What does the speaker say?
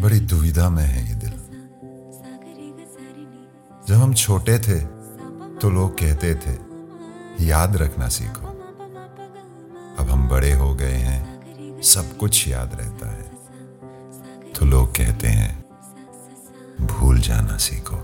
बड़ी दुविधा में है ये दिल। जब हम छोटे थे तो लोग कहते थे, याद रखना सीखो। अब हम बड़े हो गए हैं, सब कुछ याद रहता है। तो लोग कहते हैं, भूल जाना सीखो।